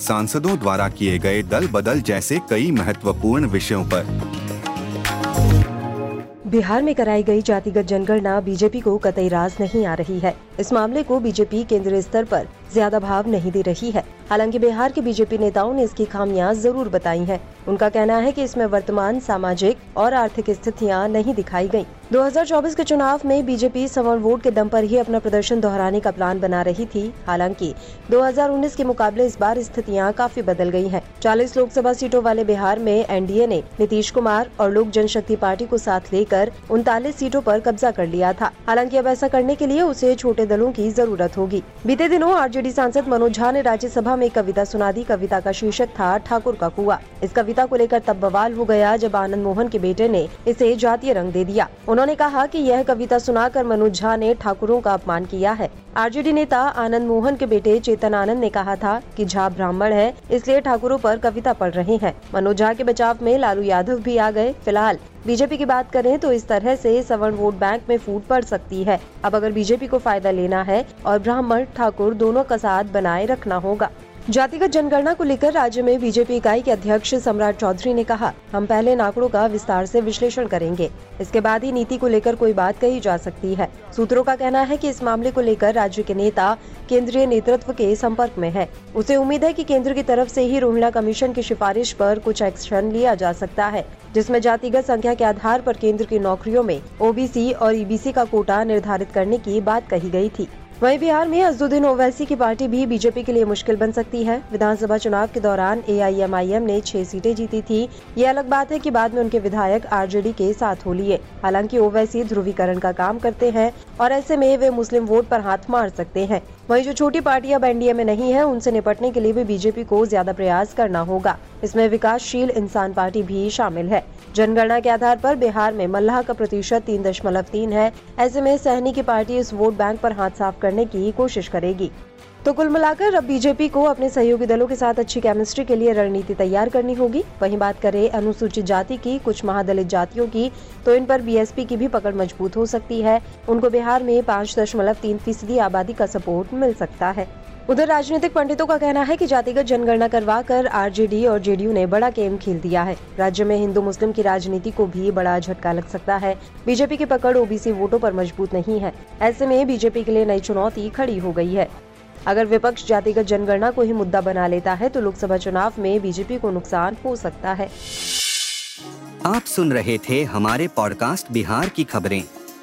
सांसदों द्वारा किए गए दल बदल जैसे कई महत्वपूर्ण विषयों पर। बिहार में कराई गई जातिगत जनगणना बीजेपी को कतई राज नहीं आ रही है। इस मामले को बीजेपी केंद्रीय स्तर पर ज़्यादा भाव नहीं दे रही है। हालाँकि बिहार के बीजेपी नेताओं ने इसकी खामियाँ ज़रूर बताई हैं। उनका कहना है कि इसमें वर्तमान, सामाजिक और आर्थिक स्थितियाँ नहीं दिखाई गई 2024 के चुनाव में बीजेपी सवर्ण वोट के दम पर ही अपना प्रदर्शन दोहराने का प्लान बना रही थी हालाँकि 2019 के मुकाबले इस बार स्थितियाँ काफ़ी बदल गई हैं। 40 लोकसभा सीटों वाले बिहार में एनडीए ने नीतीश कुमार और लोक जनशक्ति पार्टी को साथ लेकर उनतालीस सीटों पर कब्जा कर लिया था हालाँकि अब ऐसा करने के लिए उसे छोटे दलों की ज़रूरत होगी बीते दिनों आरजेडी सांसद मनोज झा ने राज्यसभा में कविता सुना दी। कविता का शीर्षक था, ठाकुर का कुआ। इस कविता को लेकर तब बवाल हो गया जब आनंद मोहन के बेटे ने इसे जातीय रंग दे दिया। उन्होंने कहा कि यह कविता सुनाकर मनोज झा ने ठाकुरों का अपमान किया है। आरजेडी नेता आनंद मोहन के बेटे चेतन आनंद ने कहा था कि झा ब्राह्मण है, इसलिए ठाकुरों पर कविता पढ़ रहे हैं। मनोज झा के बचाव में लालू यादव भी आ गए। फ़िलहाल बीजेपी की बात करें तो इस तरह से सवर्ण वोट बैंक में फूट पड़ सकती है। अब अगर बीजेपी को फ़ायदा लेना है और ब्राह्मण, ठाकुर दोनों का साथ बनाए रखना होगा। जातिगत जनगणना को लेकर राज्य में बीजेपी इकाई के अध्यक्ष सम्राट चौधरी ने कहा, हम पहले आंकड़ों का विस्तार से विश्लेषण करेंगे। इसके बाद ही नीति को लेकर कोई बात कही जा सकती है। सूत्रों का कहना है कि इस मामले को लेकर राज्य के नेता केंद्रीय नेतृत्व के संपर्क में है। उसे उम्मीद है कि केंद्र की तरफ़ से ही रोहिणा कमीशन की सिफारिश पर कुछ एक्शन लिया जा सकता है, जिसमें जातिगत संख्या के आधार पर केंद्र की नौकरियों में ओबीसी और ईबीसी का कोटा निर्धारित करने की बात कही गई थी। वहीं बिहार में अजदुद्दीन ओवैसी की पार्टी भी बीजेपी के लिए मुश्किल बन सकती है। विधानसभा चुनाव के दौरान एआईएमआईएम ने छह सीटें जीती थी। ये अलग बात है कि बाद में उनके विधायक आरजेडी के साथ हो लिए। हालाँकि ओवैसी ध्रुवीकरण का काम करते हैं और ऐसे में वे मुस्लिम वोट पर हाथ मार सकते हैं। वहीं जो छोटी पार्टी अब एनडीए में नहीं है, उनसे निपटने के लिए भी बीजेपी को ज़्यादा प्रयास करना होगा। इसमें विकासशील इंसान पार्टी भी शामिल है। जनगणना के आधार पर बिहार में मल्लाह का प्रतिशत तीन दशमलव तीन है। ऐसे में सहनी की पार्टी इस वोट बैंक पर हाथ साफ़ करने की कोशिश करेगी। तो कुल मिलाकर अब बीजेपी को अपने सहयोगी दलों के साथ अच्छी केमिस्ट्री के लिए रणनीति तैयार करनी होगी। वहीं बात करें अनुसूचित जाति की, कुछ महादलित जातियों की तो इन पर बीएसपी की भी पकड़ मज़बूत हो सकती है। उनको बिहार में पाँच दशमलव तीन फ़ीसदी आबादी का सपोर्ट मिल सकता है। उधर राजनीतिक पंडितों का कहना है कि जातिगत जनगणना करवा कर आरजेडी और जेडीयू ने बड़ा गेम खेल दिया है। राज्य में हिंदू मुस्लिम की राजनीति को भी बड़ा झटका लग सकता है। बीजेपी की पकड़ ओबीसी वोटों पर मज़बूत नहीं है। ऐसे में बीजेपी के लिए नई चुनौती खड़ी हो गई है। अगर विपक्ष जातिगत जनगणना को ही मुद्दा बना लेता है तो लोकसभा चुनाव में बीजेपी को नुकसान हो सकता है। आप सुन रहे थे हमारे पॉडकास्ट बिहार की खबरें।